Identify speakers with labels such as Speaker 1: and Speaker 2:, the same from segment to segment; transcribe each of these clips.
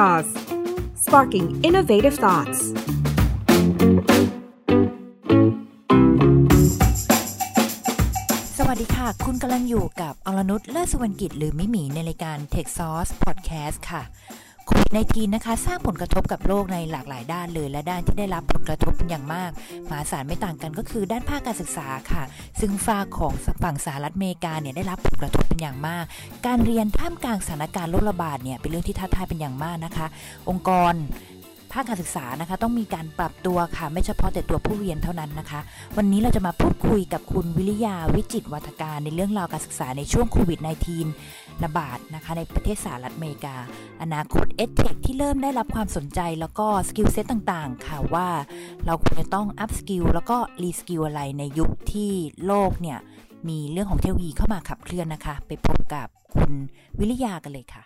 Speaker 1: Jaws sparking innovative thoughts
Speaker 2: สวัสดีค่ะ คุณกำลังอยู่กับอรนุชเลิศสวรรกิจหรือมิหมีในรายการ Tech Source Podcast ค่ะิดในทีนนะคะสร้างผลกระทบกับโลกในหลากหลายด้านเลย และด้านที่ได้รับผลกระทบอย่างมากมหาศาลไม่ต่างกันก็คือด้านภาคการศึกษาค่ะ ซึ่งฝ้าของฝั่งสหรัฐอเมริกาเนี่ยได้รับผลกระทบเป็นอย่างมาก การเรียนท่ามกลางสถานการณ์โรคระบาดเนี่ยเป็นเรื่องที่ท้าทายเป็นอย่างมากนะคะ องค์กร ภาคการศึกษานะคะ ต้องมีการปรับตัวค่ะ ไม่เฉพาะแต่ตัวผู้เรียนเท่านั้นนะคะ วันนี้เราจะมาพูดคุยกับคุณวิริยาวิจิตวัฒการในเรื่องราวการศึกษาในช่วงโควิด -19 ระบาดนะคะ ในประเทศสหรัฐอเมริกา อนาคต EdTech ที่เริ่มได้รับความสนใจแล้วก็ skill set ต่างๆ ค่ะว่าเราควรจะต้อง upskill แล้วก็ reskill อะไรในยุคที่โลกเนี่ยมีเรื่องของเทคโนโลยีเข้ามาขับเคลื่อนนะคะ ไปพบกับคุณวิริยากันเลยค่ะ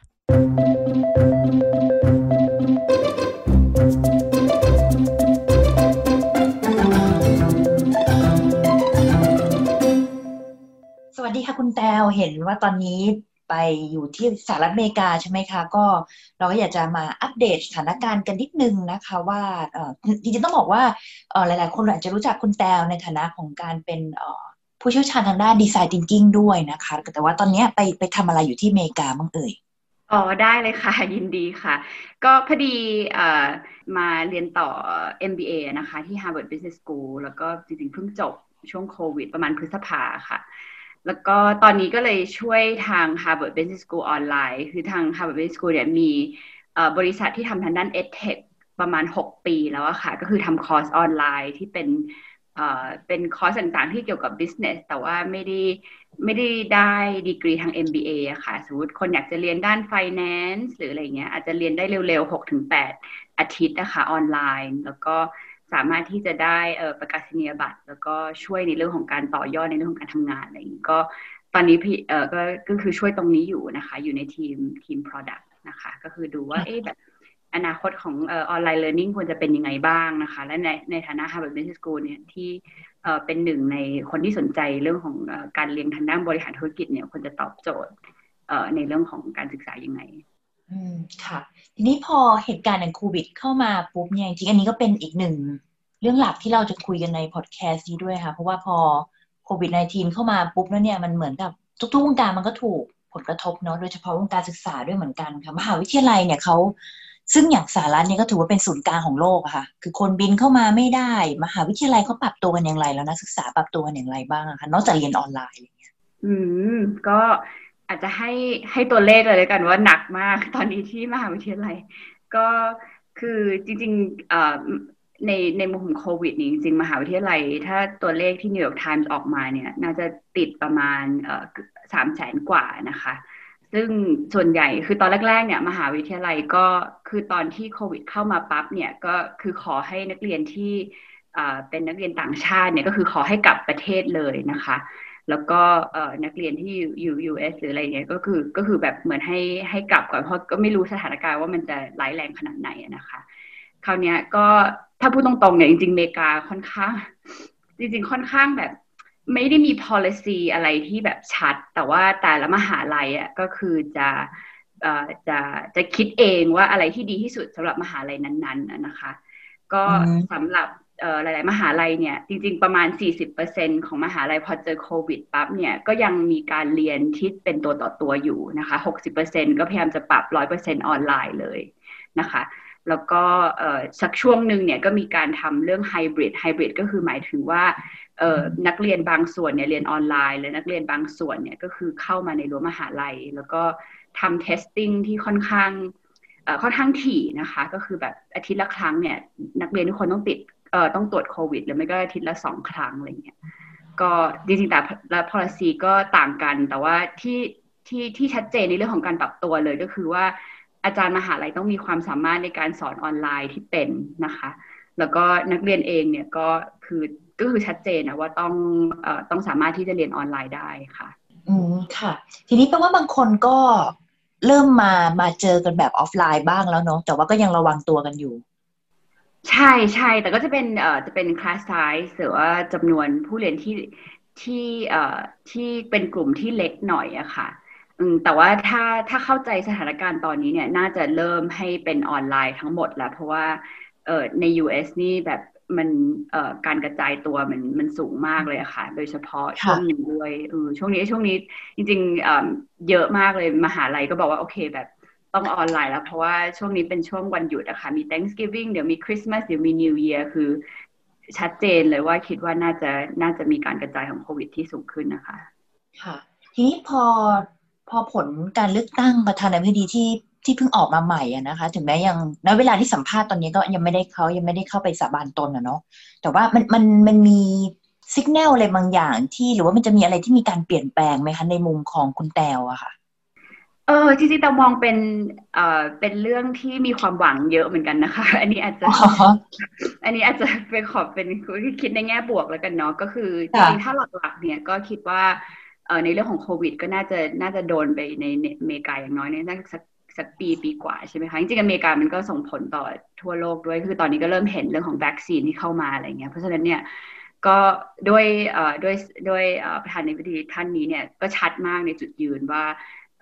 Speaker 3: ค่ะคุณแตวเห็นว่าตอนนี้ไปอยู่ที่สหรัฐอเมริกาใช่ไหมคะก็เราก็อยากจะมาอัปเดตสถานการณ์กันนิดนึงนะคะว่าจริงๆต้องบอกว่าหลายๆ คนอาจจะรู้จักคุณแตวในฐานะของการเป็นผู้เชี่ยวชาญทางด้านดีไซน์ทิงกิ้งด้วยนะคะ แต่ว่าตอนนี้ไปไปทำอะไรอยู่ที่อเมริกาบ้างเอ่ย
Speaker 4: อ๋อได้เลยค่ะ ยินดีค่ะ ก็พอดีอมาเรียนต่อ MBA นะคะที่ Harvard Business School แล้วก็จริงๆเพิ่งจบช่วงโควิดประมาณพฤษภาค่ะ แล้วก็ตอนนี้ก็เลยช่วยทาง Harvard Business School ออนไลน์ คือทาง Harvard Business School เนี่ยมีบริษัทที่ทำทางด้าน EdTech ประมาณ 6 ปีแล้วอะค่ะ ก็คือทำคอร์สออนไลน์ที่เป็นเป็นคอร์สต่างๆ ที่เกี่ยวกับ business แต่ว่าไม่ได้ไม่ได้ได้ดีกรีทาง MBA อะค่ะ สมมติคนอยากจะเรียนด้าน finance หรืออะไรเงี้ย อาจจะเรียนได้เร็วๆ6-8 อาทิตย์นะคะออนไลน์ แล้วก็ สามารถที่จะได้ประกาศนียบัตร แล้วก็ช่วยในเรื่องของการต่อยอดในเรื่องของการทำงานอะไรอย่างนี้ก็ตอนนี้พี่เออก็ก็คือช่วยตรงนี้อยู่นะคะ อยู่ในทีมทีม product นะคะ ก็คือดูว่าเอ๊ะแบบอนาคตของออนไลน์เรียนรู้ควรจะเป็นยังไงบ้างนะคะ และในในฐานะ Harvard Business School เนี่ยที่เป็นหนึ่งในคนที่สนใจเรื่องของการเรียนทางด้านบริหารธุรกิจเนี่ยควรจะตอบโจทย์ในเรื่องของการศึกษายังไง
Speaker 3: อืมค่ะ ทีนี้พอเหตุการณ์อย่างโควิดเข้ามาปุ๊บเนี่ยจริงอันนี้ก็เป็นอีกหนึ่งเรื่องหลักที่เราจะคุยกันในพอดแคสต์นี้ด้วยค่ะ เพราะว่าพอโควิด -19 เข้ามาปุ๊บแล้วเนี่ยมันเหมือนกับทุกๆวงการมันก็ถูกผลกระทบเนาะโดยเฉพาะวงการศึกษาด้วยเหมือนกันค่ะมหาวิทยาลัยเนี่ยเขาซึ่งอย่างสหรัฐเนี่ยก็ถือว่าเป็นศูนย์กลางของโลกอะค่ะ คือคนบินเข้ามาไม่ได้ มหาวิทยาลัยเขาปรับตัวกันอย่างไรแล้วนักศึกษาปรับตัวกันอย่างไรบ้างอะคะนอกจากเรียนออนไลน์อะไรเงี้ย
Speaker 4: อืม ก็ อาจจะให้ให้ตัวเลขเลยแล้วกันว่าหนักมากตอนนี้ที่มหาวิทยาลัย ก็คือจริงๆเอ่อในในมุมของโควิดนี่จริงมหาวิทยาลัย ถ้าตัวเลขที่นิวยอร์กไทมส์ออกมาเนี่ย น่าจะติดประมาณสามแสนกว่านะคะ ซึ่งส่วนใหญ่คือตอนแรกๆเนี่ยมหาวิทยาลัยก็คือตอนที่โควิดเข้ามาปั๊บเนี่ยก็คือขอให้นักเรียนที่เป็นนักเรียนต่างชาติเนี่ยก็คือขอให้กลับประเทศเลยนะคะ แล้วก็นักเรียนที่อยู่ US หรืออะไรเงี้ยก็คือก็คือแบบเหมือนให้ให้กลับก่อนเพราะก็ไม่รู้สถานการณ์ว่ามันจะร้ายแรงขนาดไหนนะคะ คราวนี้ก็ถ้าพูดตรงๆเนี่ยจริงๆอเมริกาค่อนข้าง จริง ๆ ค่อนข้างแบบไม่ได้มี policy อะไรที่แบบชัด แต่ว่าแต่ละมหาลัยอะก็คือจะจะจะคิดเองว่าอะไรที่ดีที่สุดสำหรับมหาลัยนั้น ๆ นะคะ ก็สำหรับ หลาย ๆ มหาลัยเนี่ยจริง ๆ ประมาณ 40%ของมหาลัยพอเจอโควิดปั๊บเนี่ยก็ยังมีการเรียนที่เป็นตัวต่อตัวอยู่นะคะ 60%ก็พยายามจะปรับ 100%ออนไลน์เลยนะคะแล้วก็สักช่วงหนึ่งเนี่ยก็มีการทำเรื่องไฮบริดไฮบริดก็คือหมายถึงว่านักเรียนบางส่วนเนี่ยเรียนออนไลน์ และนักเรียนบางส่วนเนี่ยก็คือเข้ามาในรั้วมหาลัย แล้วก็ทำเทสติ้งที่ค่อนข้างค่อนข้างถี่นะคะ ก็คือแบบอาทิตย์ละครั้งเนี่ยนักเรียนทุกคนต้องติด เอ่อต้องตรวจโควิด หรือไม่ก็อาทิตย์ละสองครั้งอะไรเงี้ยก็จริงๆแต่ละ policy ก็ต่างกัน แต่ว่าที่ที่ที่ชัดเจนในเรื่องของการปรับตัวเลยก็คือว่าอาจารย์มหาลัยต้องมีความสามารถในการสอนออนไลน์ที่เป็นนะคะ แล้วก็นักเรียนเองเนี่ยก็คือก็คือชัดเจนนะว่าต้องเอ่อต้องสามารถที่จะเรียนออนไลน์ได้ค่ะ
Speaker 3: อืมค่ะ ทีนี้แปลว่าบางคนก็เริ่มมามาเจอกันแบบออฟไลน์บ้างแล้วเนาะแต่ว่าก็ยังระวังตัวกันอยู่
Speaker 4: ใช่ใช่แต่ก็จะเป็นเอ่อจะเป็นคลาสไซส์หรือว่าจำนวนผู้เรียนที่ที่เอ่อที่เป็นกลุ่มที่เล็กหน่อยอะค่ะอืมแต่ว่าถ้าถ้าเข้าใจสถานการณ์ตอนนี้เนี่ยน่าจะเริ่มให้เป็นออนไลน์ทั้งหมดแล้ว เพราะว่าเออใน US นี่แบบมันเอ่อการกระจายตัวมันมันสูงมากเลยอะค่ะ โดยเฉพาะช่วงนี้ด้วยเออช่วงนี้ช่วงนี้จริงๆเอ่อเยอะมากเลยมหาลัยก็บอกว่าโอเคแบบ ต้องออนไลน์แล้วเพราะว่าช่วงนี้เป็นช่วงวันหยุดอะคะมี Thanksgiving เดี๋ยวมีคริสต์มาสเดี๋ยวมี New Year คือชัดเจนเลยว่าคิดว่าน่าจะน่าจะมีการกระจายของโควิดที่สูงขึ้นนะคะ
Speaker 3: ค่ะ ทีนี้พอพอผลการเลือกตั้งประธานาธิบดีที่ที่เพิ่งออกมาใหม่อะนะคะ ถึงแม้ยังณเวลาที่สัมภาษณ์ตอนนี้ก็ยังไม่ได้เขายังไม่ได้เข้าไปสาบานตนอะเนาะแต่ว่ามันมันมันมีสัญญาณอะไรบางอย่างที่หรือว่ามันจะมีอะไรที่มีการเปลี่ยนแปลงไหมคะในมุมของคุณแตวอะค่ะ
Speaker 4: เออจริงๆแต่มองเป็นเอ่อเป็นเรื่องที่มีความหวังเยอะเหมือนกันนะคะ อันนี้อาจจะอันนี้อาจจะเป็นขอบเป็นคิดในแง่บวกแล้วกันเนาะก็คือจริงๆถ้าหลักๆเนี่ยก็คิดว่าเอ่อในเรื่องของโควิด ก็น่าจะน่าจะโดนไปในอเมริกาอย่างน้อยเนี่ยน่าสักสักปีปีกว่าใช่ไหมคะจริงๆอเมริกามันก็ส่งผลต่อทั่วโลกด้วยคือตอนนี้ก็เริ่มเห็นเรื่องของวัคซีนที่เข้ามาอะไรเงี้ยเพราะฉะนั้นเนี่ยก็ด้วยเอ่อด้วยด้วยประธานาธิบดีท่านนี้เนี่ยก็ชัดมากในจุดยืนว่า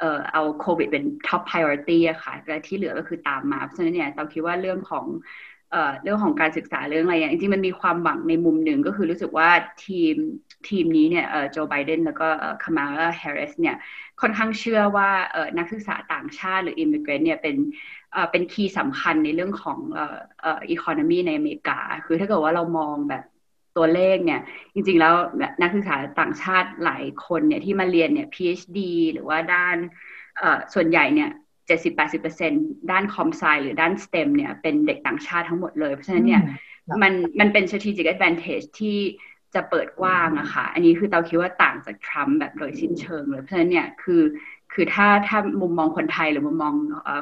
Speaker 4: เอ่อเอาโควิดเป็น top priority อะค่ะแล้วที่เหลือก็คือตามมา เพราะฉะนั้นเนี่ยเราคิดว่าเรื่องของเอ่อเรื่องของการศึกษาเรื่องอะไรอย่างจริงๆมันมีความหวังในมุมหนึ่งก็คือรู้สึกว่าทีมทีมนี้เนี่ยเอ่อโจไบเดนแล้วก็เอ่อคามาลาแฮร์ริสเนี่ยค่อนข้างเชื่อว่าเอ่อนักศึกษาต่างชาติหรือ immigrant เนี่ยเป็นเอ่อเป็น key สำคัญในเรื่องของเอ่อเอ่อ economy ในอเมริกา คือถ้าเกิดว่าเรามองแบบ ตัวเลขเนี่ย จริงๆแล้วนักศึกษาต่างชาติหลายคนเนี่ยที่มาเรียนเนี่ย PhD หรือว่าด้านส่วนใหญ่เนี่ย70-80%ด้านคอมไซหรือด้านสเต็มเนี่ยเป็นเด็กต่างชาติทั้งหมดเลย เพราะฉะนั้นเนี่ยมันมันเป็น strategic advantage ที่จะเปิดกว้างอะค่ะ อันนี้คือเตาคิดว่าต่างจากทรัมป์แบบโดยสิ้นเชิงเลย เพราะฉะนั้นเนี่ยคือคือถ้าถ้ามุมมองคนไทยหรือมุมมอง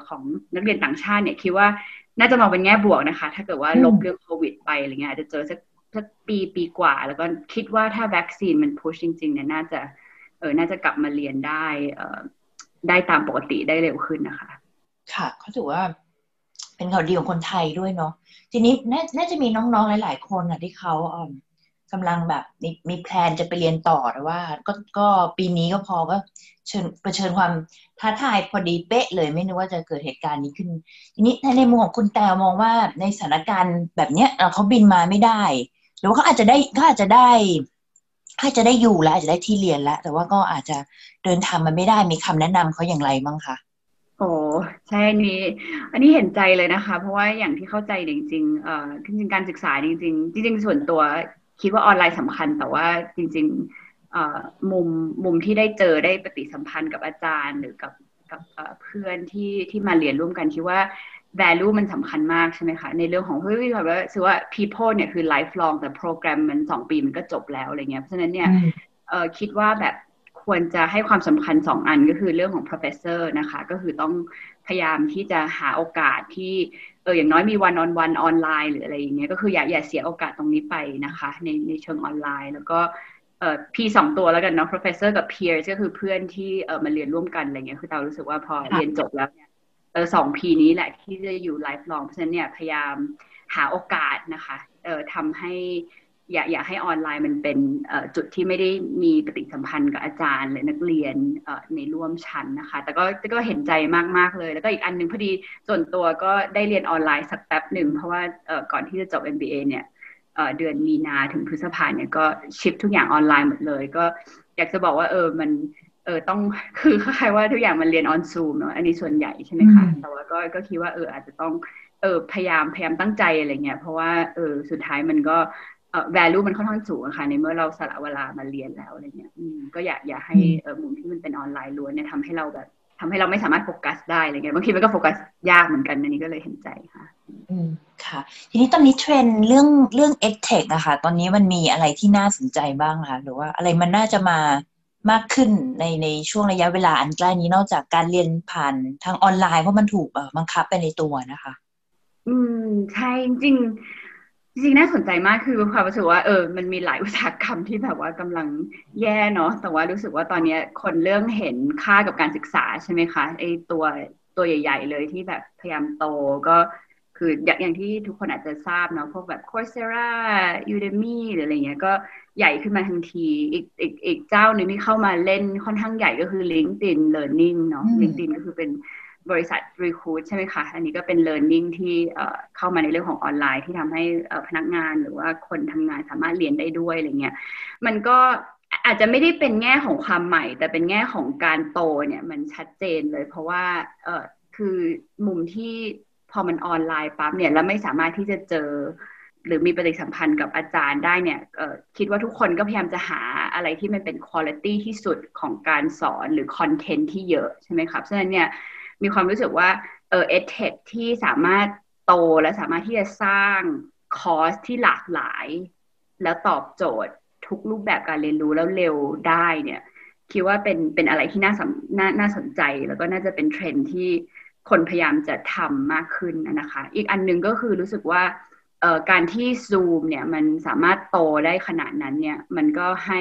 Speaker 4: ของนักเรียนต่างชาติเนี่ยคิดว่าน่าจะมองเป็นแง่บวกนะคะ ถ้าเกิดว่าลบเรื่องโควิดไปอะไรเงี้ยอาจจะเจอสัก สักปีปีกว่า แล้วก็คิดว่าถ้าวัคซีนมันพุชจริงๆเนี่ยน่าจะเออน่าจะกลับมาเรียนได้เออได้ตามปกติได้เร็วขึ้นนะคะ
Speaker 3: ค่ะเขาถือว่าเป็นข่าวดีของคนไทยด้วยเนาะทีนี้น่าจะมีน้องๆหลาย ๆ คนอะที่เขากำลังแบบมีมีแพลนจะไปเรียนต่อแต่ว่า ก็ก็ปีนี้ก็พอก็เชิญเผชิญความท้าทายพอดีเป๊ะเลยไม่นึกว่าจะเกิดเหตุการณ์นี้ขึ้น ทีนี้ในมุมของคุณแตวมองว่าในสถานการณ์แบบเนี้ยเขาบินมาไม่ได้ หรือว่าเขาอาจจะได้เขาอาจจะได้อาจจะได้อยู่แล้วอาจจะได้ที่เรียนแล้ว แต่ว่าก็อาจจะเดินทางมันไม่ได้มีคำแนะนำเขาอย่างไรบ้างคะ
Speaker 4: โอ้ใช่อันนี้ อันนี้เห็นใจเลยนะคะ เพราะว่าอย่างที่เข้าใจจริงๆเอ่อจริงๆการศึกษาจริง ๆ จริง ๆ ส่วนตัวคิดว่าออนไลน์สำคัญ แต่ว่าจริงๆเอ่อมุมมุมที่ได้เจอได้ปฏิสัมพันธ์กับอาจารย์ หรือกับกับเพื่อนที่ที่มาเรียนร่วมกันคิดว่า value มันสำคัญมากใช่ไหมคะ ในเรื่องของเฮ้ยแบบว่าคือว่า people เนี่ยคือ lifelong แต่โปรแกรมมันสองปีมันก็จบแล้วอะไรเงี้ยเพราะฉะนั้นเนี่ยเออคิดว่าแบบควรจะให้ความสำคัญสองอันก็คือเรื่องของ professor นะคะ ก็คือต้องพยายามที่จะหาโอกาสที่เอออย่างน้อยมี one on one ออนไลน์หรืออะไรอย่างเงี้ยก็คืออย่าอย่าเสียโอกาสตรงนี้ไปนะคะ ในในเชิงออนไลน์ แล้วก็เอ่อพีสองตัวแล้วกันเนาะ professor กับ peers ก็คือเพื่อนที่เออมาเรียนร่วมกันอะไรเงี้ยคือเรารู้สึกว่าพอเรียนจบแล้วเนี่ย เออสองพีนี้แหละที่จะอยู่ไลฟ์ลองเพราะฉะนั้นเนี่ยพยายามหาโอกาสนะคะเออทำให้อยากอยากให้ออนไลน์มันเป็นจุดที่ไม่ได้มีปฏิสัมพันธ์กับอาจารย์หรือนักเรียนในร่วมชั้นนะคะ แต่ก็ก็เห็นใจมาก ๆ เลย แล้วก็อีกอันหนึ่งพอดีส่วนตัวก็ได้เรียนออนไลน์สักแป๊บหนึ่ง เพราะว่าก่อนที่จะจบ MBA เนี่ยเดือนมีนาถึงพฤษภาเนี่ยก็ชิปทุกอย่างออนไลน์หมดเลย ก็อยากจะบอกว่าเออมัน เออต้องคือคล้ายๆว่าทุกอย่างมันเรียนออนซูมเนาะอันนี้ส่วนใหญ่ใช่ไหมคะแต่ว่าก็ก็คิดว่าเอออาจจะต้องเออพยายามพยายามตั้งใจอะไรเงี้ยเพราะว่าเออสุดท้ายมันก็เอ่อ value มันค่อนข้างสูงอะค่ะในเมื่อเราสละเวลามาเรียนแล้วอะไรเงี้ยก็อยากอยากให้เออมุมที่มันเป็นออนไลน์ล้วนเนี่ยทำให้เราแบบทำให้เราไม่สามารถโฟกัสได้อะไรเงี้ยบางทีมันก็โฟกัสยากเหมือนกันอันนี้ก็เลยเห็นใจค่ะ
Speaker 3: อืมค่ะ ทีนี้ตอนนี้เทรนเรื่องเรื่อง e d t e c h อะค่ะตอนนี้มันมีอะไรที่น่าสนใจบ้างคะหรือว่าอะไรมันน่าจะมา มากขึ้นในในช่วงระยะเวลาอันใกล้นี้นอกจากการเรียนผ่านทางออนไลน์เพราะมันถูกบังคับไปในตัวนะคะ
Speaker 4: อืมใช่จริงจริงน่าสนใจมากคือความรู้สึกว่าเออมันมีหลายอุตสาหกรรมที่แบบว่ากำลังแย่เนาะแต่ว่ารู้สึกว่าตอนนี้คนเริ่มเห็นค่ากับการศึกษาใช่ไหมคะไอตัวตัวใหญ่ ๆ เลยที่แบบพยายามโตก็คืออย่างที่ทุกคนอาจจะทราบเนาะพวกแบบ Coursera Udemy หรืออะไรเงี้ยก็ ใหญ่ขึ้นมาทันที อีกอีกอีกเจ้าหนึ่งที่เข้ามาเล่นค่อนข้างใหญ่ก็คือ LinkedIn Learning เนาะ LinkedIn ก็คือเป็นบริษัท Recruit ใช่ไหมคะ อันนี้ก็เป็น Learning ที่เข้ามาในเรื่องของออนไลน์ที่ทำให้พนักงานหรือว่าคนทำงานสามารถเรียนได้ด้วยอะไรเงี้ย มันก็อาจจะไม่ได้เป็นแง่ของความใหม่ แต่เป็นแง่ของการโตเนี่ยมันชัดเจนเลย เพราะว่าเออคือมุมที่พอมันออนไลน์ปั๊บเนี่ยแล้วไม่สามารถที่จะเจอ หรือมีปฏิสัมพันธ์กับอาจารย์ได้เนี่ยคิดว่าทุกคนก็พยายามจะหาอะไรที่มันเป็นคุณภาพที่สุดของการสอนหรือคอนเทนต์ที่เยอะใช่ไหมครับฉะนั้นเนี่ยมีความรู้สึกว่าเออ EdTech ที่สามารถโตและสามารถที่จะสร้างคอร์สที่หลากหลาย แล้วตอบโจทย์ทุกรูปแบบการเรียนรู้แล้วเร็วได้เนี่ยคิดว่าเป็นเป็นอะไรที่น่าน่าน่าสนใจแล้วก็น่าจะเป็นเทรนด์ที่คนพยายามจะทำมากขึ้นนะคะ อีกอันนึงก็คือรู้สึกว่า การที่ Zoom เนี่ยมันสามารถโตได้ขนาดนั้นเนี่ยมันก็ให้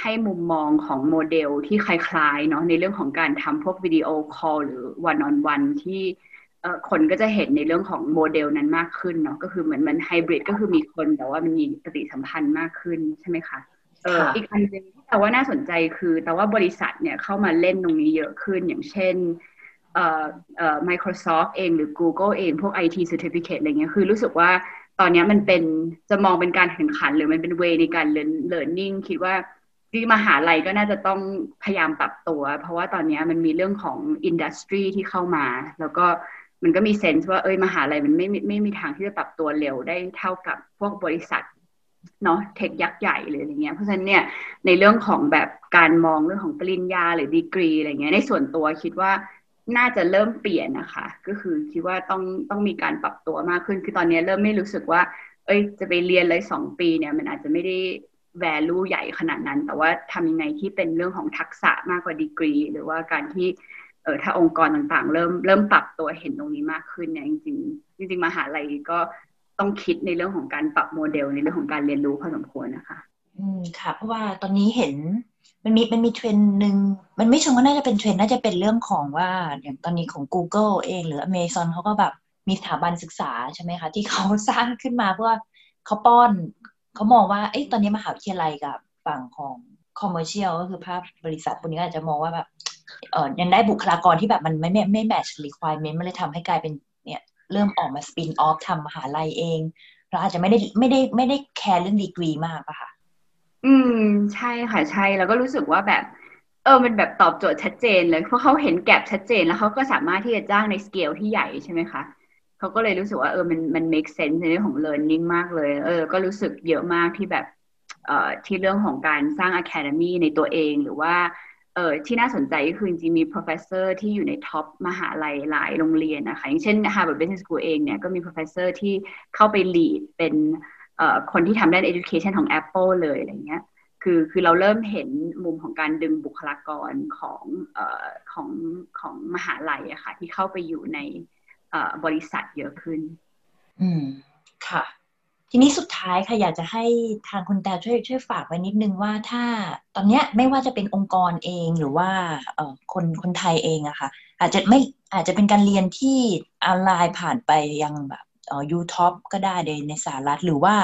Speaker 4: ให้มุมมองของโมเดลที่คล้ายๆเนาะในเรื่องของการทำพวกวิดีโอคอลหรือ one on one ที่คนก็จะเห็นในเรื่องของโมเดลนั้นมากขึ้นเนาะก็คือเหมือนมันไฮบริดก็คือมีคนแต่ว่ามันมีปฏิสัมพันธ์มากขึ้นใช่ไหมคะเอออีกอันหนึ่งที่แตวว่าน่าสนใจคือ แต่ว่าบริษัทเนี่ยเข้ามาเล่นตรงนี้เยอะขึ้นอย่างเช่นเอ่อเอ่อ Microsoft เองหรือ Google เองพวก IT Certificate อะไรเงี้ยคือรู้สึกว่าตอนนี้มันเป็นจะมองเป็นการแข่งขันหรือมันเป็น way ในการเรียน learning คิดว่าที่มหาลัยก็น่าจะต้องพยายามปรับตัว เพราะว่าตอนนี้มันมีเรื่องของอินดัสทรีที่เข้ามา แล้วก็มันก็มีเซนส์ว่าเอ้ยมหาลัยมันไม่ไม่มีทางที่จะปรับตัวเร็วได้เท่ากับพวกบริษัทเนาะเทคยักษ์ใหญ่เลยอะไรเงี้ยเพราะฉะนั้นเนี่ยในเรื่องของแบบการมองเรื่องของปริญญาหรือดีกรีอะไรเงี้ยในส่วนตัวคิดว่า น่าจะเริ่มเปลี่ยนนะคะ ก็คือคิดว่าต้องต้องมีการปรับตัวมากขึ้น คือตอนนี้เริ่มไม่รู้สึกว่า เอ้ย จะไปเรียนเลยสองปีเนี่ยมันอาจจะไม่ได้ value ใหญ่ขนาดนั้น แต่ว่าทำยังไงที่เป็นเรื่องของทักษะมากกว่าดีกรี หรือว่าการที่เออถ้าองค์กรต่างๆ เริ่มเริ่มปรับตัวเห็นตรงนี้มากขึ้นเนี่ยจริงๆจริงๆมหาลัยก็ต้องคิดในเรื่องของการปรับโมเดลในเรื่องของการเรียนรู้พอสมควรนะคะ
Speaker 3: อืมค่ะเพราะว่าตอนนี้เห็น มันมีมันมีเทรนหนึ่งมันไม่ชงว่าน่าจะเป็นเทรนน่าจะเป็นเรื่องของว่าอย่างตอนนี้ของ Google เองหรือ Amazon เขาก็แบบมีสถาบันศึกษาใช่ไหมคะ ที่เขาสร้างขึ้นมาเพื่อเขาป้อนเขามองว่าเอ้ตอนนี้มหาวิทยาลัยกับฝั่งของ commercial ก็คือภาคบริษัทพวกนี้อาจจะมองว่าแบบเออยังได้บุคลากรที่แบบมันไม่ไม่ไม่ match requirement มันเลยทำให้กลายเป็นเนี่ยเริ่มออกมา spin off ทำมหาลัยเองเราอาจจะไม่ได้ไม่ได้ไม่ได้แคร์เรื่องดีกรีมากอะค่ะ
Speaker 4: อืม ใช่ค่ะใช่แล้วก็รู้สึกว่าแบบ เออมันแบบตอบโจทย์ชัดเจนเลยเพราะเขาเห็น gap ชัดเจนแล้วเขาก็สามารถที่จะจ้างในสเกลที่ใหญ่ใช่ไหมคะเขาก็เลยรู้สึกว่าเออมันมัน make sense ในเรื่องของ learning มากเลย เออ ก็รู้สึกเยอะมากที่แบบเอ่อที่เรื่องของการสร้าง academy ในตัวเองหรือว่าเออที่น่าสนใจก็คือจริงมี professor ที่อยู่ในท็อปมหาลัยหลายโรงเรียนนะคะอย่างเช่น Harvard Business School เองเนี่ยก็มี professor ที่เข้าไป lead เป็น คนที่ทำด้าน education ของ Apple เลยอะไรเงี้ยคือคือเราเริ่มเห็นมุมของการดึงบุคลากรของเอ่อของของมหาลัยอะค่ะที่เข้าไปอยู่ในบริษัทเยอะขึ้น
Speaker 3: อืมค่ะ ทีนี้สุดท้ายค่ะอยากจะให้ทางคุณแตวช่วยช่วยฝากไว้นิดนึงว่าถ้าตอนนี้ไม่ว่าจะเป็นองค์กรเองหรือว่าเอ่อคนคนไทยเองอะค่ะ อาจจะไม่อาจจะเป็นการเรียนที่ออนไลน์ผ่านไปยังแบบเอ่อ U top ก็ได้ในในสหรัฐ หรือว่า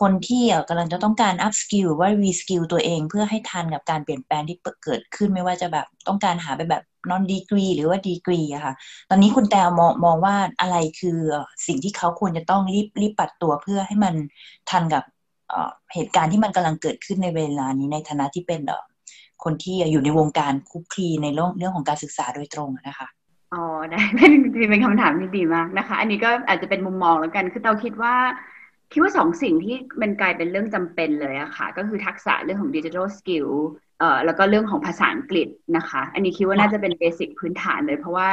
Speaker 3: คนที่กำลังจะต้องการ upskill หรือว่า reskill ตัวเองเพื่อให้ทันกับการเปลี่ยนแปลงที่เกิดขึ้นไม่ว่าจะแบบต้องการหาไปแบบนอนดีกรีหรือว่าดีกรีอะค่ะ ตอนนี้คุณแตวมองมองว่าอะไรคือสิ่งที่เขาควรจะต้องรีบรีบปัดตัวเพื่อให้มันทันกับเหตุการณ์ที่มันกำลังเกิดขึ้นในเวลานี้ในฐานะที่เป็นคนที่อยู่ในวงการคุกคีในเรื่องเรื่องของการศึกษาโดยตรงนะคะ
Speaker 4: อ๋อได้เป็นเป็นคำถามที่ดีมากนะคะ อันนี้ก็อาจจะเป็นมุมมองแล้วกัน คือเราคิดว่า คิดว่าสองสิ่งที่มันกลายเป็นเรื่องจำเป็นเลยอะค่ะ ก็คือทักษะเรื่องของ digital skill เอ่อแล้วก็เรื่องของภาษาอังกฤษนะคะ อันนี้คิดว่าน่าจะเป็น basic พื้นฐานเลย เพราะว่า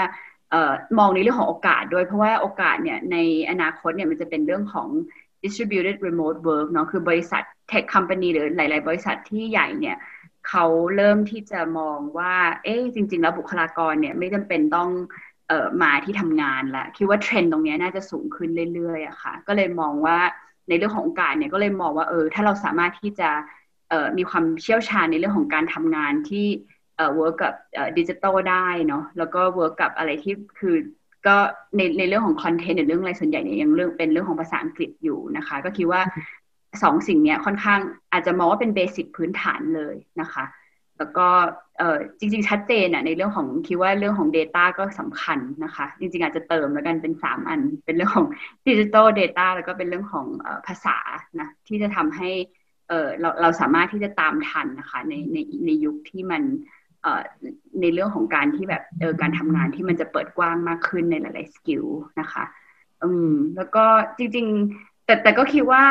Speaker 4: เอ่อมองในเรื่องของโอกาสด้วย เพราะว่าโอกาสเนี่ยในอนาคตเนี่ยมันจะเป็นเรื่องของ distributed remote work เนาะคือบริษัท tech company หรือหลาย ๆ บริษัทที่ใหญ่เนี่ย เขาเริ่มที่จะมองว่า เอ๊ะจริง ๆ แล้วบุคลากรเนี่ยไม่จำเป็นต้องเอ่อมาที่ทำงานละคิดว่าเทรนด์ตรงนี้น่าจะสูงขึ้นเรื่อยๆอะค่ะ ก็เลยมองว่าในเรื่องของโอกาสเนี่ยก็เลยมองว่าเออถ้าเราสามารถที่จะเอ่อมีความเชี่ยวชาญในเรื่องของการทำงานที่เอ่อ work กับเอ่อดิจิตอลได้เนาะแล้วก็ work กับอะไรที่คือก็ในในเรื่องของคอนเทนต์ในเรื่องอะไรส่วนใหญ่เนี่ยยังเรื่องเป็นเรื่องของภาษาอังกฤษอยู่นะคะ ก็คิดว่า สองสิ่งนี้ค่อนข้างอาจจะมองว่าเป็นเบสิกพื้นฐานเลยนะคะ แล้วก็จริง ๆ ชัดเจนอะในเรื่องของคิดว่าเรื่องของ Data ก็สำคัญนะคะ จริง ๆ อาจจะเติมแล้วกันเป็นสามอัน เป็นเรื่องของdigital data แล้วก็เป็นเรื่องของภาษานะที่จะทำให้เราเราสามารถที่จะตามทันนะคะในในในยุคที่มันในเรื่องของการที่แบบเออการทำงานที่มันจะเปิดกว้างมากขึ้นในหลาย ๆ skill นะคะ อืมแล้วก็จริง ๆ แต่แตวก็คิดว่า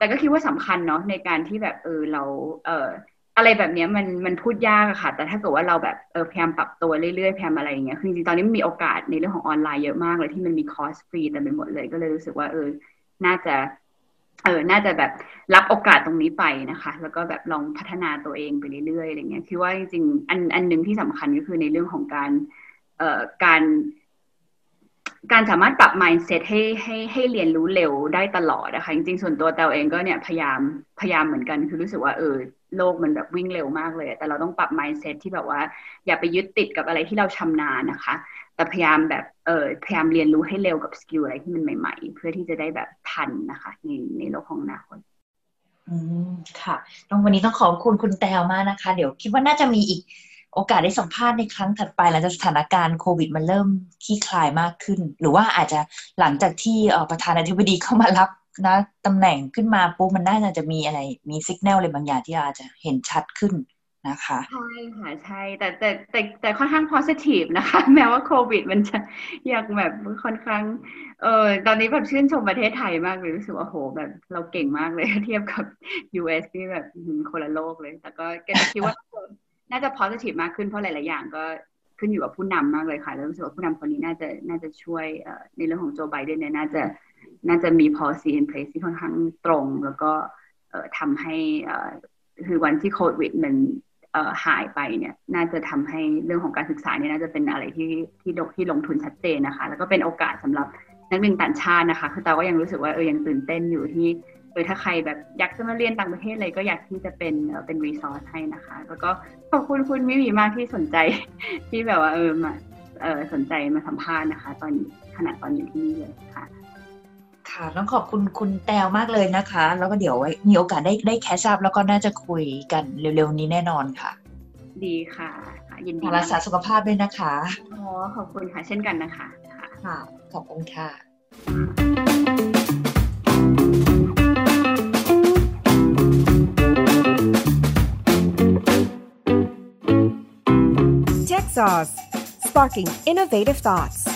Speaker 4: แตวก็คิดว่าสำคัญเนาะในการที่แบบเออเราเอออะไรแบบนี้มันมันพูดยากอะค่ะ แต่ถ้าเกิดว่าเราแบบเออพยายามปรับตัวเรื่อยๆพยายามอะไรอย่างเงี้ยคือจริงๆตอนนี้มันมีโอกาสในเรื่องของออนไลน์เยอะมากเลยที่มันมีคอร์สฟรีเต็มไปหมดเลยก็เลยรู้สึกว่าเออน่าจะเออ น่าจะแบบรับโอกาสตรงนี้ไปนะคะ แล้วก็แบบลองพัฒนาตัวเองไปเรื่อยๆอะไรเงี้ย คือว่าจริงๆ อันอันหนึ่งที่สำคัญก็คือในเรื่องของการ เอ่อ การ การสามารถปรับ mindset ให้ให้ให้เรียนรู้เร็วได้ตลอดนะคะจริงๆส่วนตัวแตวเองก็เนี่ยพยายามพยายามเหมือนกันคือรู้สึกว่าเออโลกมันแบบวิ่งเร็วมากเลย แต่เราต้องปรับ mindset ที่แบบว่า อย่าไปยึดติดกับอะไรที่เราชำนาญนะคะ แต่พยายามแบบเออพยายามเรียนรู้ให้เร็วกับ skill อะไรที่มันใหม่ๆ เพื่อที่จะได้แบบทันนะคะในในโลกของอนาคต
Speaker 3: อืมค่ะต้องวันนี้ต้องขอบคุณคุณแตวมากนะคะ เดี๋ยวคิดว่าน่าจะมีอีก โอกาสได้สัมภาษณ์ในครั้งถัดไปหลังจากสถานการณ์โควิดมันเริ่มคลี่คลายมากขึ้น หรือว่าอาจจะหลังจากที่ประธานาธิบดีเข้ามารับนะตำแหน่งขึ้นมาปุ๊บมันน่าจะมีอะไรมีสัญญาณอะไรบางอย่างที่อาจจะเห็นชัดขึ้นนะคะ
Speaker 4: ใช่ค่ะใช่แต่แต่แต่แต่ค่อนข้าง positive นะคะ แม้ว่าโควิด มันจะอยากแบบค่อนข้างเออตอนนี้แบบชื่นชมประเทศไทยมากเลยรู้สึกว่าโหแบบเราเก่งมากเลยเทียบกับ US ที่แบบคนละโลกเลย แต่ก็ก็คิดว่า น่าจะ positive มากขึ้นเพราะหลาย ๆ อย่างก็ขึ้นอยู่กับผู้นำมากเลยค่ะแล้วรู้สึกว่าผู้นำคนนี้น่าจะน่าจะช่วยในเรื่องของโจไบเดนเนี่ยน่าจะน่าจะมี policy in place ที่ค่อนข้างตรง แล้วก็ทำให้คือวันที่โควิดมันหายไปเนี่ย น่าจะทำให้เรื่องของการศึกษาเนี่ยน่าจะเป็นอะไรที่ที่ที่ลงทุนชัดเจนนะคะ แล้วก็เป็นโอกาสสำหรับนักเรียนต่างชาตินะคะ คือต่ว่ายังรู้สึกว่าเออยังตื่นเต้นอยู่ที่ เออถ้าใครแบบอยากจะมาเรียนต่างประเทศเลยก็อยากที่จะเป็นเป็นรีซอสให้นะคะ แล้วก็ขอบคุณคุณมิมีมากที่สนใจ ที่แบบว่าเออมาเออสนใจมาสัมภาษณ์นะคะ ตอนขณะตอนอยู่ที่นี่เลยค่ะ
Speaker 3: ค่ะต้องขอบคุณคุณแตวมากเลยนะคะ แล้วก็เดี๋ยวมีโอกาสได้ได้แคชอัพแล้วก็น่าจะคุยกันเร็วๆนี้แน่นอนค่ะ
Speaker 4: ดีค่ะยินดี
Speaker 3: รักษาสุขภาพด้วยนะคะ
Speaker 4: อ๋อขอบคุณค่ะเช่นกันนะคะ
Speaker 3: ค่ะขอบคุณค่ะ
Speaker 1: Sauce Sparking Innovative Thoughts